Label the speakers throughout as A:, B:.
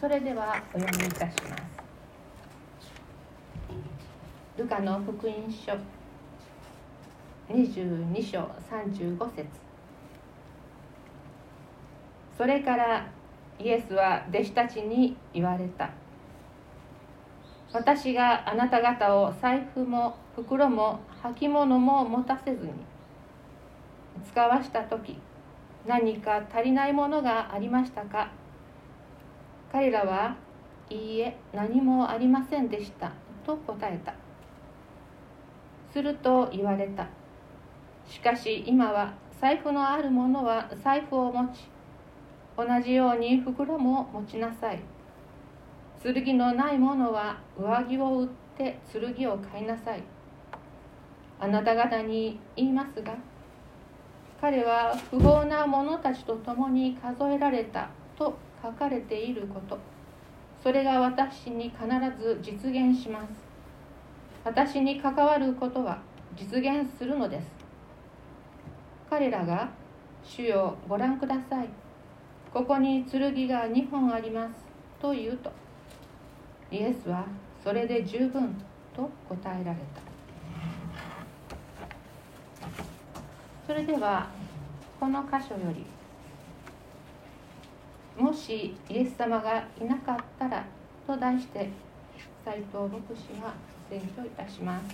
A: それではお読みいたします。ルカの福音書22章35節。それからイエスは弟子たちに言われた。私があなた方を財布も袋も履物も持たせずに使わした時何か足りないものがありましたか？彼らは「いいえ何もありませんでした」と答えた。すると言われた。しかし今は財布のある者は財布を持ち同じように袋も持ちなさい。剣のない者は上着を売って剣を買いなさい。あなた方に言いますが彼は不法な者たちと共に数えられたと書かれていること。それが私に必ず実現します。私に関わることは実現するのです。彼らが「主よご覧ください。ここに剣が2本あります」と言うとイエスはそれで十分と答えられた。それではこの箇所よりもしイエス様がいなかったらと題して斎藤牧師が宣教いたします。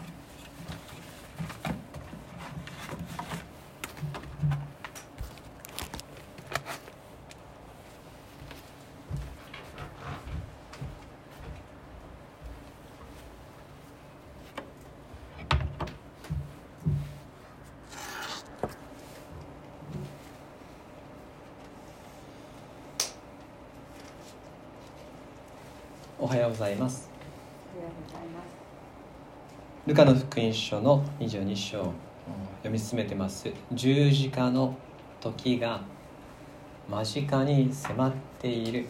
B: おはようございます。ルカの福音書の22章読み進めてます。十字架の時が間近に迫っている。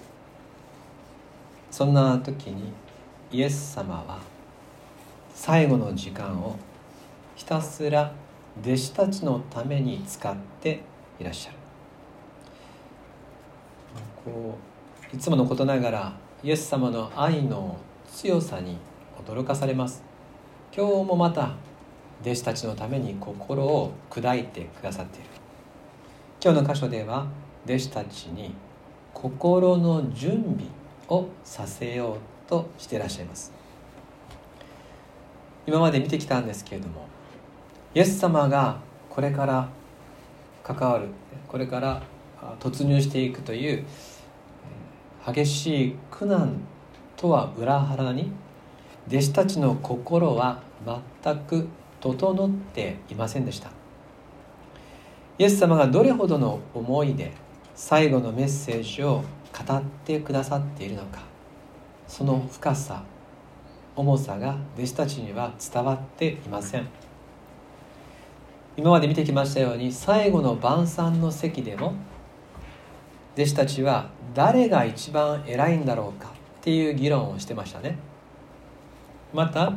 B: そんな時にイエス様は最後の時間をひたすら弟子たちのために使っていらっしゃる。こういつものことながらイエス様の愛の強さに驚かされます。今日もまた弟子たちのために心を砕いてくださっている。今日の箇所では弟子たちに心の準備をさせようとしていらっしゃいます。今まで見てきたんですけれどもイエス様がこれから関わるこれから突入していくという激しい苦難とは裏腹に弟子たちの心は全く整っていませんでした。イエス様がどれほどの思いで最後のメッセージを語ってくださっているのかその深さ重さが弟子たちには伝わっていません。今まで見てきましたように最後の晩餐の席でも弟子たちは誰が一番偉いんだろうかっていう議論をしてましたね。また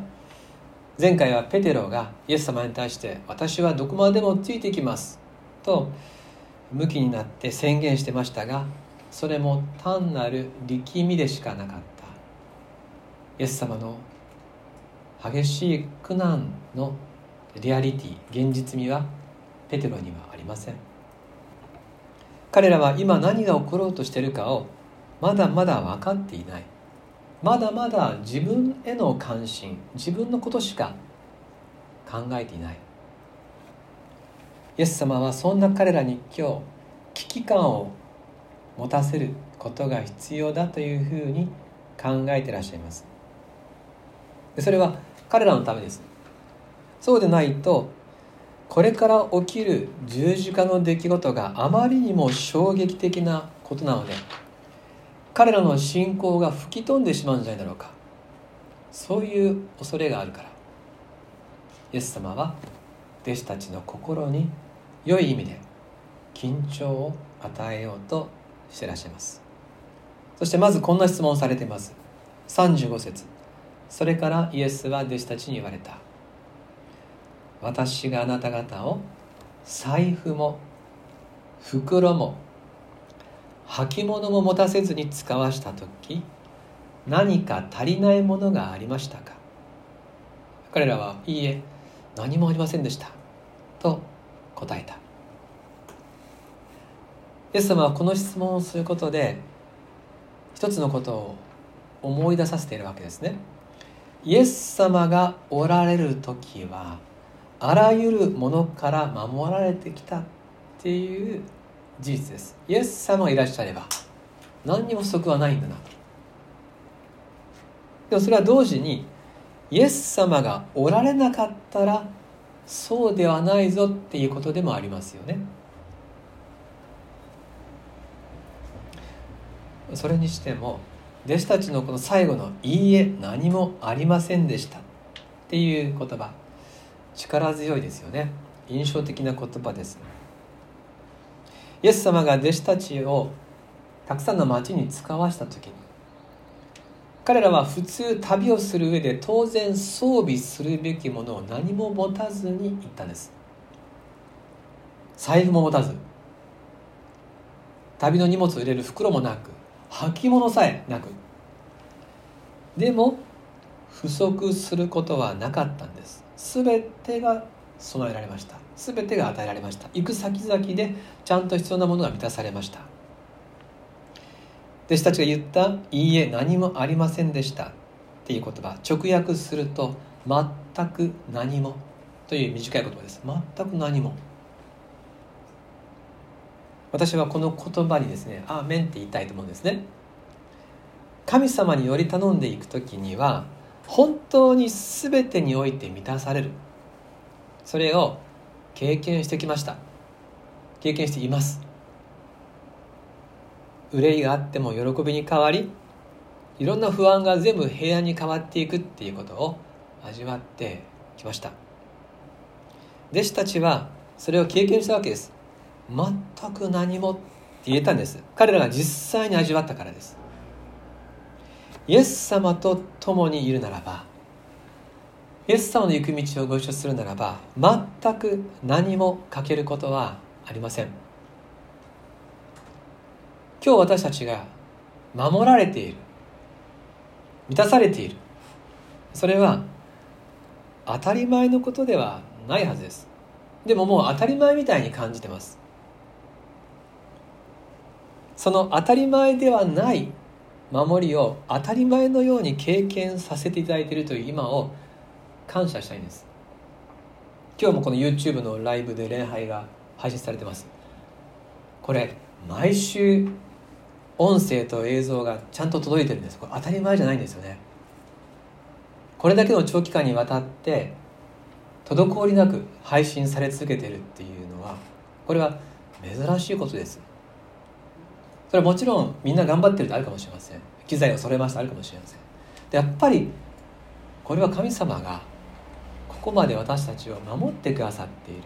B: 前回はペテロがイエス様に対して「私はどこまでもついてきます」と向きになって宣言してましたがそれも単なる力みでしかなかった。イエス様の激しい苦難のリアリティ現実味はペテロにはありません。彼らは今何が起ころうとしているかをまだまだ分かっていない。まだまだ自分への関心自分のことしか考えていない。イエス様はそんな彼らに今日危機感を持たせることが必要だというふうに考えていらっしゃいます。それは彼らのためです。そうでないとこれから起きる十字架の出来事があまりにも衝撃的なことなので彼らの信仰が吹き飛んでしまうんじゃないだろうか。そういう恐れがあるから。イエス様は弟子たちの心に良い意味で緊張を与えようとしてらっしゃいます。そしてまずこんな質問をされています。35節。それからイエスは弟子たちに言われた。私があなた方を財布も袋も履物も持たせずに使わした時何か足りないものがありましたか？彼らはいいえ何もありませんでした。と答えた。イエス様はこの質問をすることで一つのことを思い出させているわけですね。イエス様がおられる時はあらゆるものから守られてきたっていう事実です。イエス様がいらっしゃれば何にも不足はないんだな。とでもそれは同時にイエス様がおられなかったらそうではないぞっていうことでもありますよね。それにしても弟子たちのこの最後の「いいえ何もありませんでした」っていう言葉。力強いですよね。印象的な言葉ですイエス様が弟子たちをたくさんの町に使わした時に彼らは普通旅をする上で当然装備するべきものを何も持たずに行ったんです。財布も持たず旅の荷物を入れる袋もなく履物さえなくでも不足することはなかったんです。全てが備えられました。全てが与えられました。行く先々でちゃんと必要なものが満たされました。弟子たちが言った「いいえ何もありませんでした」っていう言葉。直訳すると「全く何も」という短い言葉です。全く何も。私はこの言葉にですね「アーメン」って言いたいと思うんですね。神様により頼んでいく時には本当に全てにおいて満たされる。それを経験してきました。経験しています。憂いがあっても喜びに変わりいろんな不安が全部平安に変わっていくっていうことを味わってきました。弟子たちはそれを経験したわけです。全く何もって言えたんです。彼らが実際に味わったからです。イエス様と共にいるならばイエス様の行く道をご一緒するならば全く何も欠けることはありません。今日私たちが守られている満たされているそれは当たり前のことではないはずです。でももう当たり前みたいに感じてます。その当たり前ではない守りを当たり前のように経験させていただいているという今を感謝したいんです。今日もこの YouTube のライブで礼拝が配信されてます。これ毎週音声と映像がちゃんと届いてるんです。これ当たり前じゃないんですよね。これだけの長期間にわたって滞りなく配信され続けてるっていうのはこれは珍しいことです。それはもちろんみんな頑張ってるってあるかもしれません。機材を揃えましたあるかもしれません。でやっぱりこれは神様がここまで私たちを守ってくださっている。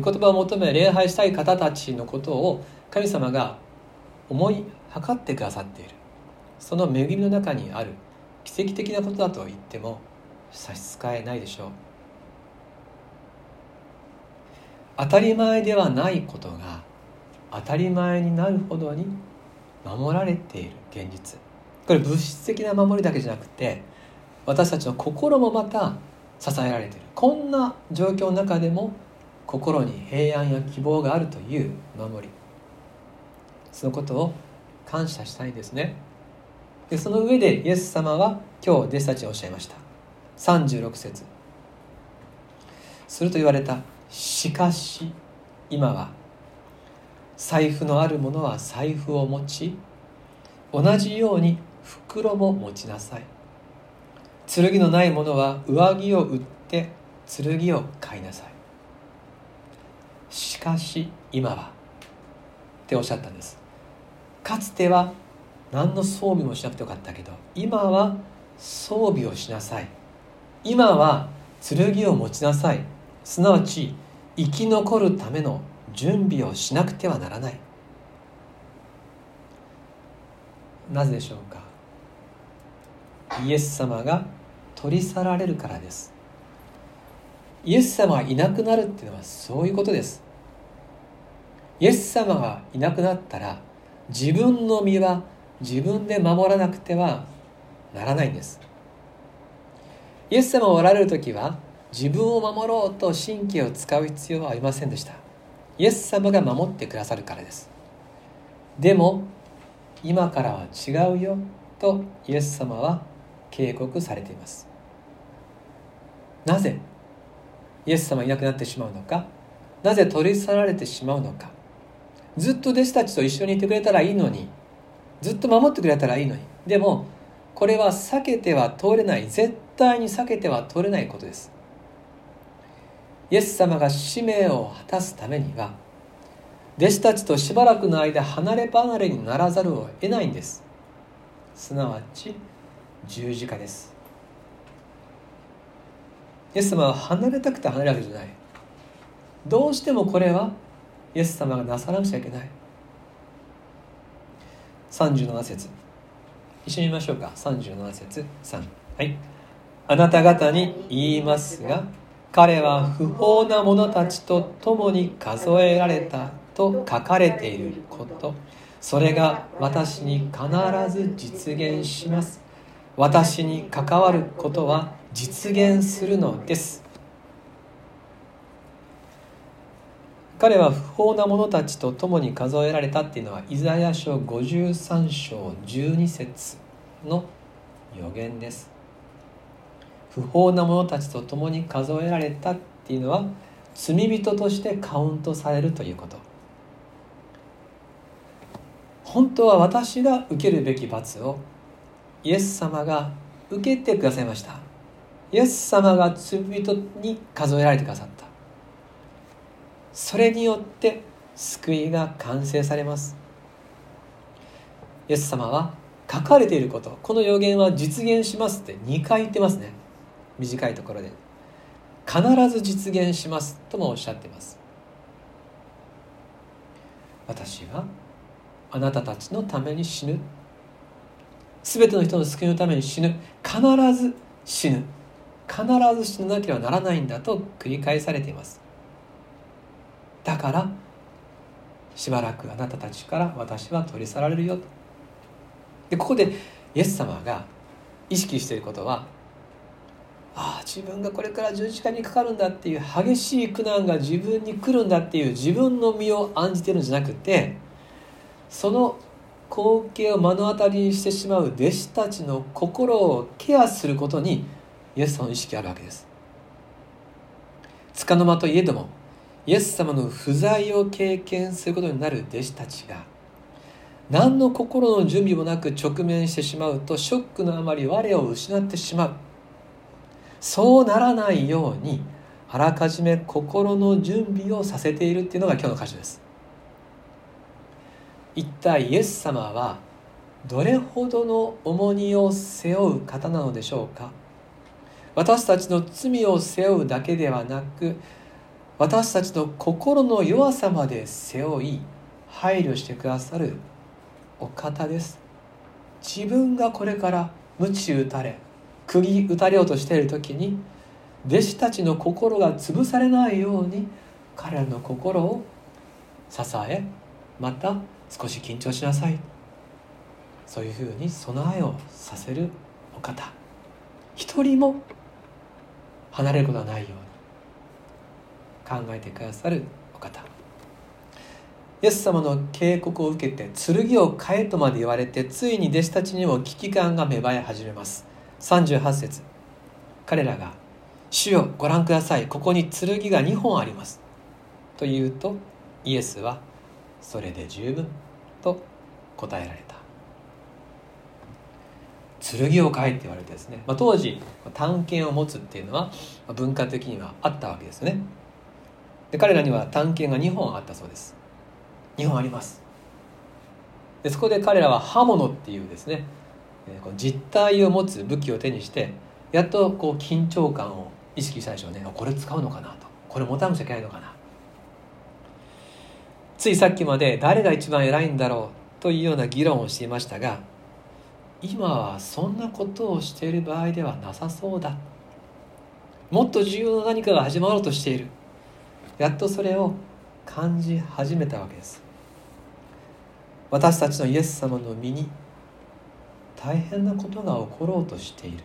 B: 御言葉を求め礼拝したい方たちのことを神様が思い測ってくださっている。その恵みの中にある奇跡的なことだと言っても差し支えないでしょう。当たり前ではないことが当たり前になるほどに守られている現実。これ物質的な守りだけじゃなくて私たちの心もまた支えられている。こんな状況の中でも心に平安や希望があるという守り。そのことを感謝したいですね。でその上でイエス様は今日弟子たちにおっしゃいました。36節。すると言われた。しかし今は財布のある者は財布を持ち同じように袋も持ちなさい。剣のない者は上着を売って剣を買いなさい。しかし今はっておっしゃったんです。かつては何の装備もしなくてよかったけど今は装備をしなさい。今は剣を持ちなさい。すなわち生き残るための準備をしなくてはならない。なぜでしょうか？イエス様が取り去られるからです。イエス様がいなくなるっていうのはそういうことです。イエス様がいなくなったら自分の身は自分で守らなくてはならないんです。イエス様がおられる時は自分を守ろうと神経を使う必要はありませんでした。イエス様が守ってくださるからです。でも今からは違うよとイエス様は警告されています。なぜイエス様いなくなってしまうのかなぜ取り去られてしまうのか。ずっと弟子たちと一緒にいてくれたらいいのにずっと守ってくれたらいいのに。でもこれは避けては通れない絶対に避けては通れないことです。イエス様が使命を果たすためには弟子たちとしばらくの間離れ離れにならざるを得ないんです。すなわち十字架です。イエス様は離れたくて離れるわけじゃない。どうしてもこれはイエス様がなさらなくちゃいけない。37節。一緒に見ましょうか。37節3はい。あなた方に言いますが彼は不法な者たちと共に数えられたと書かれていること。それが私に必ず実現します。私に関わることは実現するのです。彼は不法な者たちと共に数えられたっていうのはイザヤ書53章12節の予言です。不法な者たちと共に数えられたっていうのは罪人としてカウントされるということ。本当は私が受けるべき罰をイエス様が受けてくださいました。イエス様が罪人に数えられてくださった。それによって救いが完成されます。イエス様は書かれていることこの予言は実現しますって2回言ってますね。短いところで必ず実現しますともおっしゃっています。私はあなたたちのために死ぬ。全ての人の救いのために死ぬ。必ず死ぬ。必ず死ななければならないんだと繰り返されています。だからしばらくあなたたちから私は取り去られるよ。とでここでイエス様が意識していることはああ自分がこれから十字架にかかるんだっていう激しい苦難が自分に来るんだっていう自分の身を案じてるんじゃなくてその光景を目の当たりにしてしまう弟子たちの心をケアすることにイエス様の意識があるわけです。束の間といえどもイエス様の不在を経験することになる弟子たちが何の心の準備もなく直面してしまうとショックのあまり我を失ってしまう。そうならないようにあらかじめ心の準備をさせているっていうのが今日の歌詞です。一体イエス様はどれほどの重荷を背負う方なのでしょうか？私たちの罪を背負うだけではなく私たちの心の弱さまで背負い配慮してくださるお方です。自分がこれから鞭打たれ釘打たれようとしている時に弟子たちの心が潰されないように彼らの心を支えまた少し緊張しなさい。そういうふうに備えをさせるお方。一人も離れることはないように考えてくださるお方。イエス様の警告を受けて剣を変えとまで言われてついに弟子たちにも危機感が芽生え始めます。38節。彼らが「主よご覧ください。ここに剣が2本あります」と言うとイエスは「それで十分」と答えられた。剣を変えって言われてですね、まあ、当時探検を持つっていうのは文化的にはあったわけですね。で彼らには探検が2本あったそうです。2本あります。でそこで彼らは刃物っていうですね実体を持つ武器を手にしてやっとこう緊張感を意識したでしょうね。これ使うのかなと。これ持たなくちゃいけないのかな。ついさっきまで誰が一番偉いんだろうというような議論をしていましたが今はそんなことをしている場合ではなさそうだ。もっと重要な何かが始まろうとしている。やっとそれを感じ始めたわけです。私たちのイエス様の身に大変なことが起ころうとしている。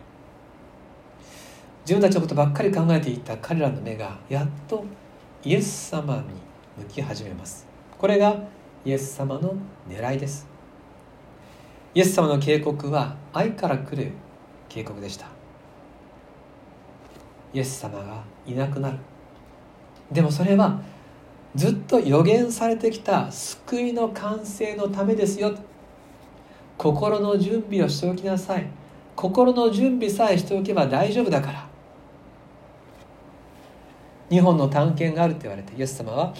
B: 自分たちのことばっかり考えていた彼らの目がやっとイエス様に向き始めます。これがイエス様の狙いです。イエス様の警告は愛から来る警告でした。イエス様がいなくなる。でもそれはずっと予言されてきた救いの完成のためですよ。心の準備をしておきなさい。心の準備さえしておけば大丈夫だから。日本の探検があると言われてイエス様は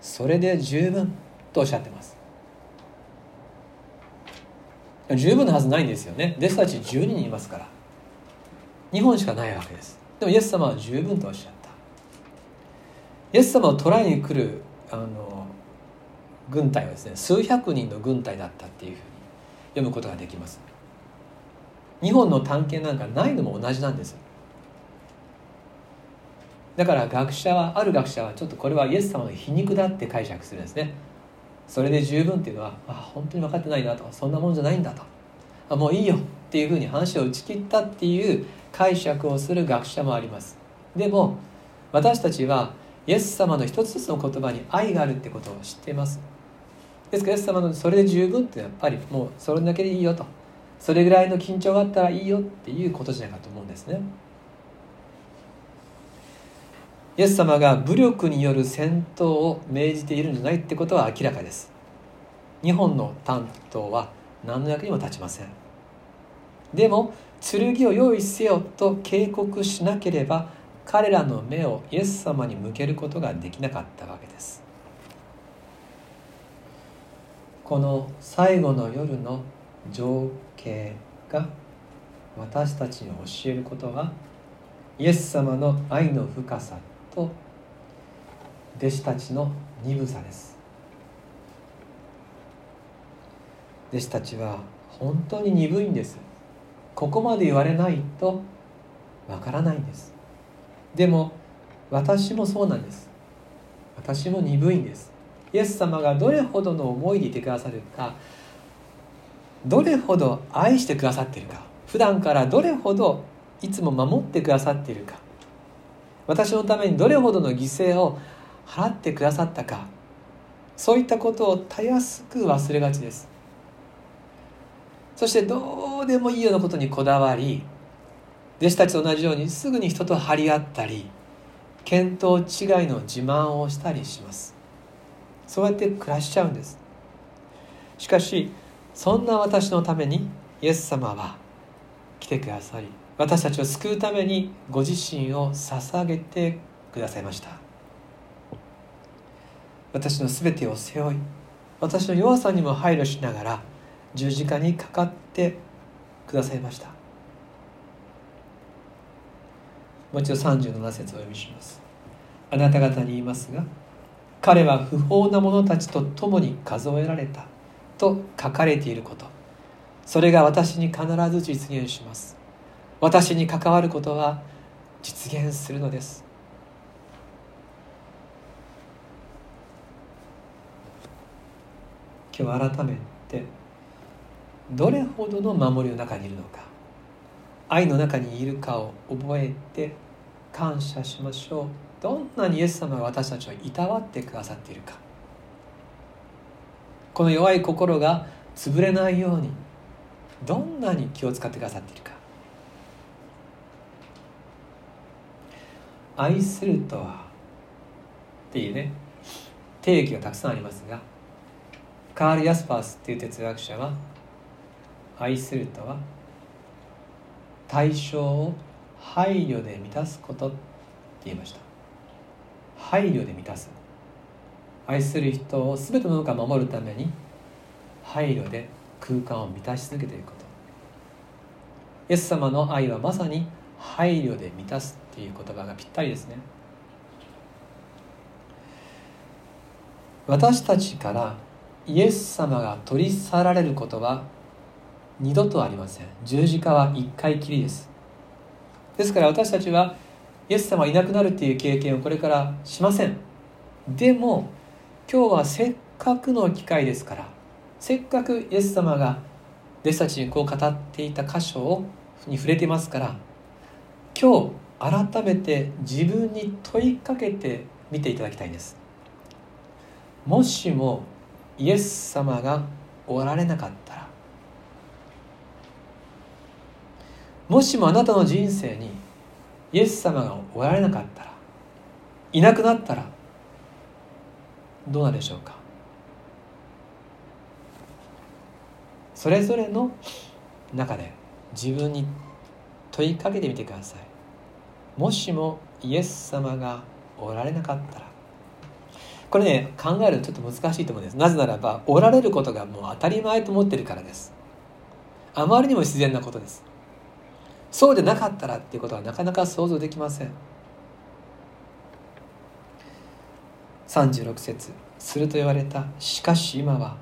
B: それで十分とおっしゃってます。十分なはずないんですよね。弟子たち12人いますから。日本しかないわけです。でもイエス様は十分とおっしゃった。イエス様を捕らえに来るあの軍隊はですね数百人の軍隊だったっていうふうに読むことができます。日本の探検なんかないのも同じなんです。だから学者はある学者はちょっとこれはイエス様の皮肉だって解釈するんですね。それで十分っていうのはあ本当に分かってないなと。そんなもんじゃないんだと。あもういいよっていうふうに話を打ち切ったっていう解釈をする学者もあります。でも私たちはイエス様の一つずつの言葉に愛があるってことを知っています。ですからイエス様のそれで十分ってやっぱりもうそれだけでいいよと。それぐらいの緊張があったらいいよっていうことじゃないかと思うんですね。イエス様が武力による戦闘を命じているんじゃないってことは明らかです。日本の担当は何の役にも立ちません。でも剣を用意せよと警告しなければ彼らの目をイエス様に向けることができなかったわけです。この最後の夜の情景が私たちに教えることはイエス様の愛の深さと弟子たちの鈍さです。弟子たちは本当に鈍いんです。ここまで言われないとわからないんです。でも私もそうなんです。私も鈍いんです。イエス様がどれほどの思いでいてくださるかどれほど愛してくださっているか普段からどれほどいつも守ってくださっているか私のためにどれほどの犠牲を払ってくださったかそういったことをたやすく忘れがちです。そしてどうでもいいようなことにこだわり弟子たちと同じようにすぐに人と張り合ったり見当違いの自慢をしたりします。そうやって暮らしちゃうんです。しかしそんな私のためにイエス様は来てくださり私たちを救うためにご自身を捧げてくださいました。私の全てを背負い私の弱さにも配慮しながら十字架にかかってくださいました。もう一度37節をお読みします。あなた方に言いますが彼は不法な者たちと共に数えられたと書かれていること。それが私に必ず実現します。私に関わることは実現するのです。今日改めてどれほどの守りの中にいるのか愛の中にいるかを覚えて感謝しましょう。どんなにイエス様が私たちをいたわってくださっているか。この弱い心が潰れないようにどんなに気を使ってくださっているか。愛するとはっていうね定義がたくさんありますがカール・ヤスパースっていう哲学者は愛するとは対象を配慮で満たすことって言いました。配慮で満たす。愛する人を全てのものから守るために配慮で空間を満たし続けていくこと。イエス様の愛はまさに配慮で満たすっていう言葉がぴったりですね。私たちからイエス様が取り去られることは二度とありません。十字架は一回きりです。ですから私たちはイエス様いなくなるっていう経験をこれからしません。でも今日はせっかくの機会ですからせっかくイエス様が弟子たちにこう語っていた箇所をに触れてますから今日改めて自分に問いかけてみていただきたいんです。もしもイエス様がおられなかったらもしもあなたの人生にイエス様がおられなかったらいなくなったらどうなるでしょうか？それぞれの中で自分に問いかけてみてください。もしもイエス様がおられなかったら。これね考えるとちょっと難しいと思うんです。なぜならばおられることがもう当たり前と思ってるからです。あまりにも自然なことです。そうでなかったらっていうことはなかなか想像できません。36節。すると言われた。しかし今は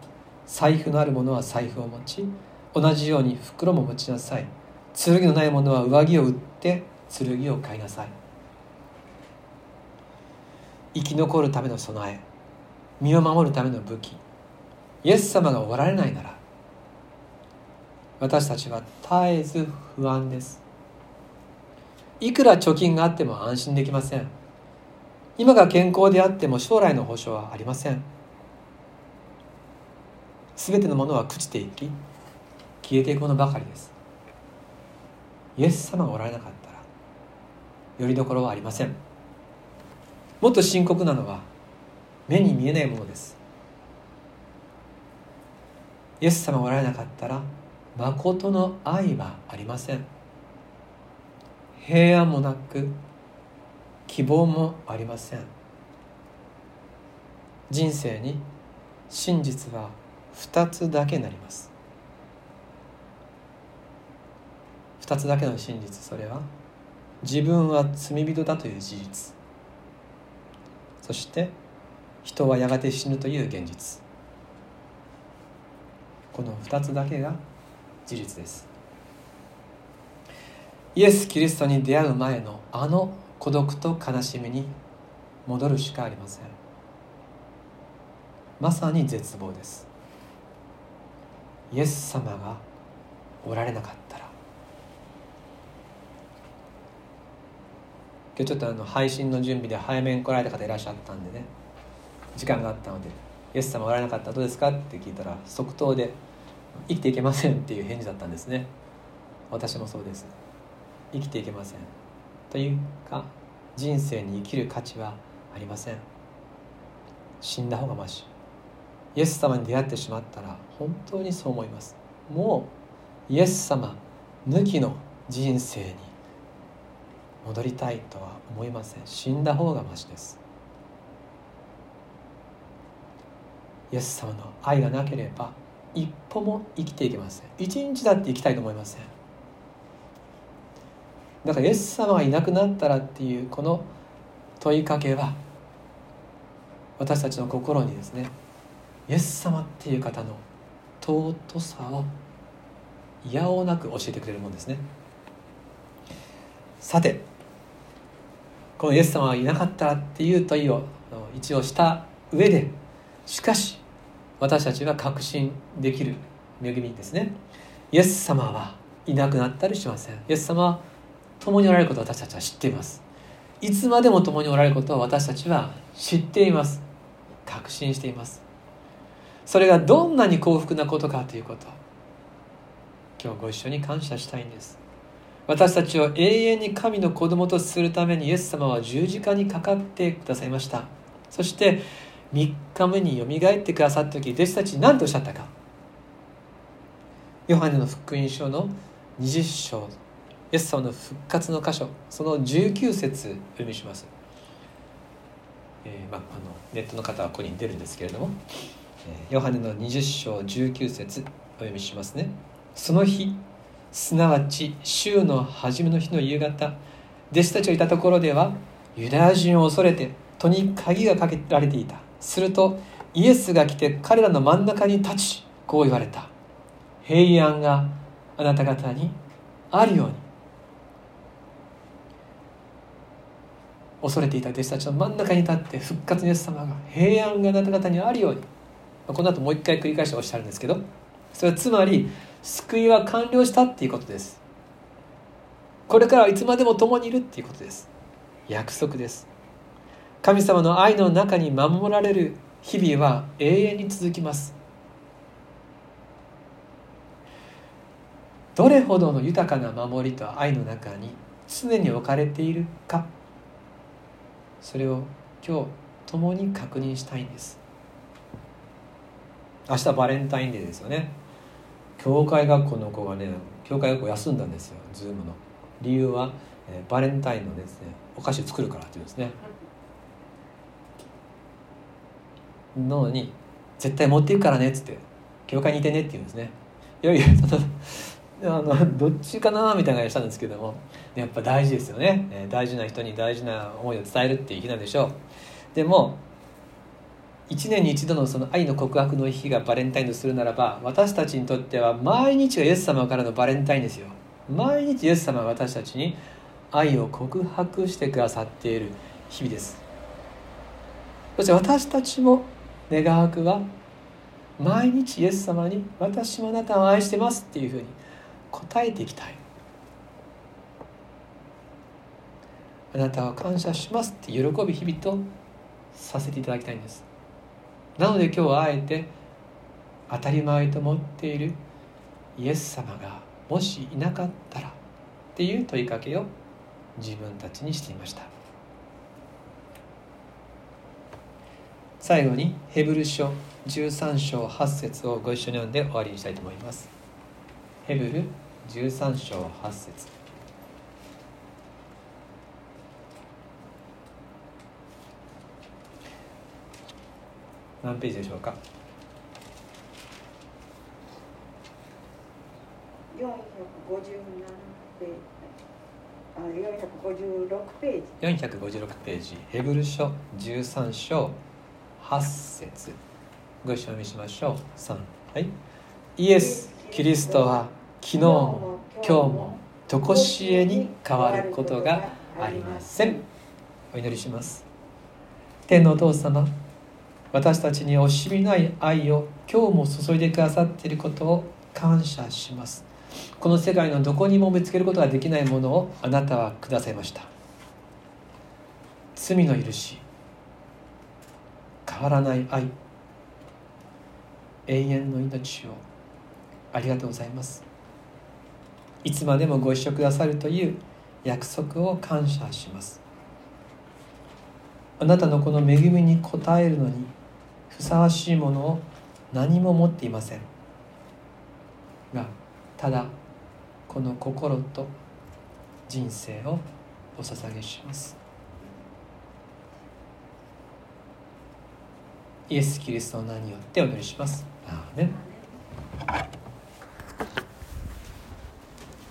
B: 財布のある者は財布を持ち同じように袋も持ちなさい。剣のない者は上着を売って剣を買いなさい。生き残るための備え。身を守るための武器。イエス様がおられないなら私たちは絶えず不安です。いくら貯金があっても安心できません。今が健康であっても将来の保証はありません。全てのものは朽ちていき消えていくものばかりです。イエス様がおられなかったらよりどころはありません。もっと深刻なのは目に見えないものです。イエス様がおられなかったら誠の愛はありません。平安もなく希望もありません。人生に真実は2つだけなります。2つだけの真実それは自分は罪人だという事実。そして人はやがて死ぬという現実。この2つだけが事実です。イエス・キリストに出会う前のあの孤独と悲しみに戻るしかありません。まさに絶望です。イエス様がおられなかったら。今日ちょっとあの配信の準備で早めに来られた方いらっしゃったんでね。時間があったので「イエス様おられなかったらどうですか?」って聞いたら即答で「生きていけません」っていう返事だったんですね。私もそうです。生きていけません。というか人生に生きる価値はありません。死んだ方がましイエス様に出会ってしまったら本当にそう思います。もうイエス様抜きの人生に戻りたいとは思いません。死んだ方がましです。イエス様の愛がなければ一歩も生きていけません。一日だって生きたいと思いません。だからイエス様がいなくなったらっていうこの問いかけは私たちの心にですねイエス様っていう方の尊さをいやおうなく教えてくれるものですね。さてこのイエス様がいなかったらっていう問いを一応した上でしかし私たちは確信できる恵みですね。イエス様はいなくなったりしません。イエス様は共におられることを私たちは知っています。いつまでも共におられることを私たちは知っています。確信しています。それがどんなに幸福なことかということ。今日ご一緒に感謝したいんです。私たちを永遠に神の子供とするためにイエス様は十字架にかかってくださいました。そして3日目によみがえってくださった時弟子たちに何とおっしゃったか。ヨハネの福音書の20章イエス様の復活の箇所その19節お読みします、えーまあ、あのネットの方はここに出るんですけれどもヨハネの20章19節お読みしますね。その日すなわち週の初めの日の夕方弟子たちがいたところではユダヤ人を恐れて戸に鍵がかけられていた。するとイエスが来て彼らの真ん中に立ちこう言われた。平安があなた方にあるように。恐れていた弟子たちの真ん中に立って復活のイエス様が平安があなた方にあるように。この後もう一回繰り返しておっしゃるんですけどそれはつまり救いは完了したっていうことです。これからはいつまでも共にいるっていうことです。約束です。神様の愛の中に守られる日々は永遠に続きます。どれほどの豊かな守りと愛の中に常に置かれているか。それを今日共に確認したいんです。明日バレンタインデーですよね。教会学校の子がね教会学校休んだんですよ Zoom の。理由は、えー、バレンタインのですねお菓子作るからっていうんですね。のに絶対持っていくからねっつって教会にいてねって言うんですね。いやいやあのどっちかなみたいな感じしたんですけどもやっぱ大事ですよね、えー、大事な人に大事な思いを伝えるっていう日なんでしょう。でも1年に一度のその愛の告白の日がバレンタインとするならば私たちにとっては毎日がイエス様からのバレンタインですよ。毎日イエス様が私たちに愛を告白してくださっている日々です。そして私たちも願わくは毎日イエス様に「私もあなたを愛してます」っていうふうに答えていきたい。あなたを感謝しますって喜び日々とさせていただきたいんです。なので今日はあえて当たり前と思っているイエス様がもしいなかったらっていう問いかけを自分たちにしていました。最後にヘブル書13章8節をご一緒に読んで終わりにしたいと思います。ヘブル13章8節。何ページでしょうか
C: ？457ページ。あ456ページ。
B: 456ページ。ヘブル書13章8節。ご一緒にしましょう。3はい。イエス・キリストは昨日も今日もとこしえに変わることがありません。お祈りします。天のお父様私たちに惜しみない愛を今日も注いでくださっていることを感謝します。この世界のどこにも見つけることができないものをあなたはくださいました。罪の許し変わらない愛。永遠の命をありがとうございます。いつまでもご一緒くださるという約束を感謝します。あなたのこの恵みに応えるのにふさわしいものを何も持っていません。がただこの心と人生をお捧げします。イエス・キリストの名によってお祈りします。アーメン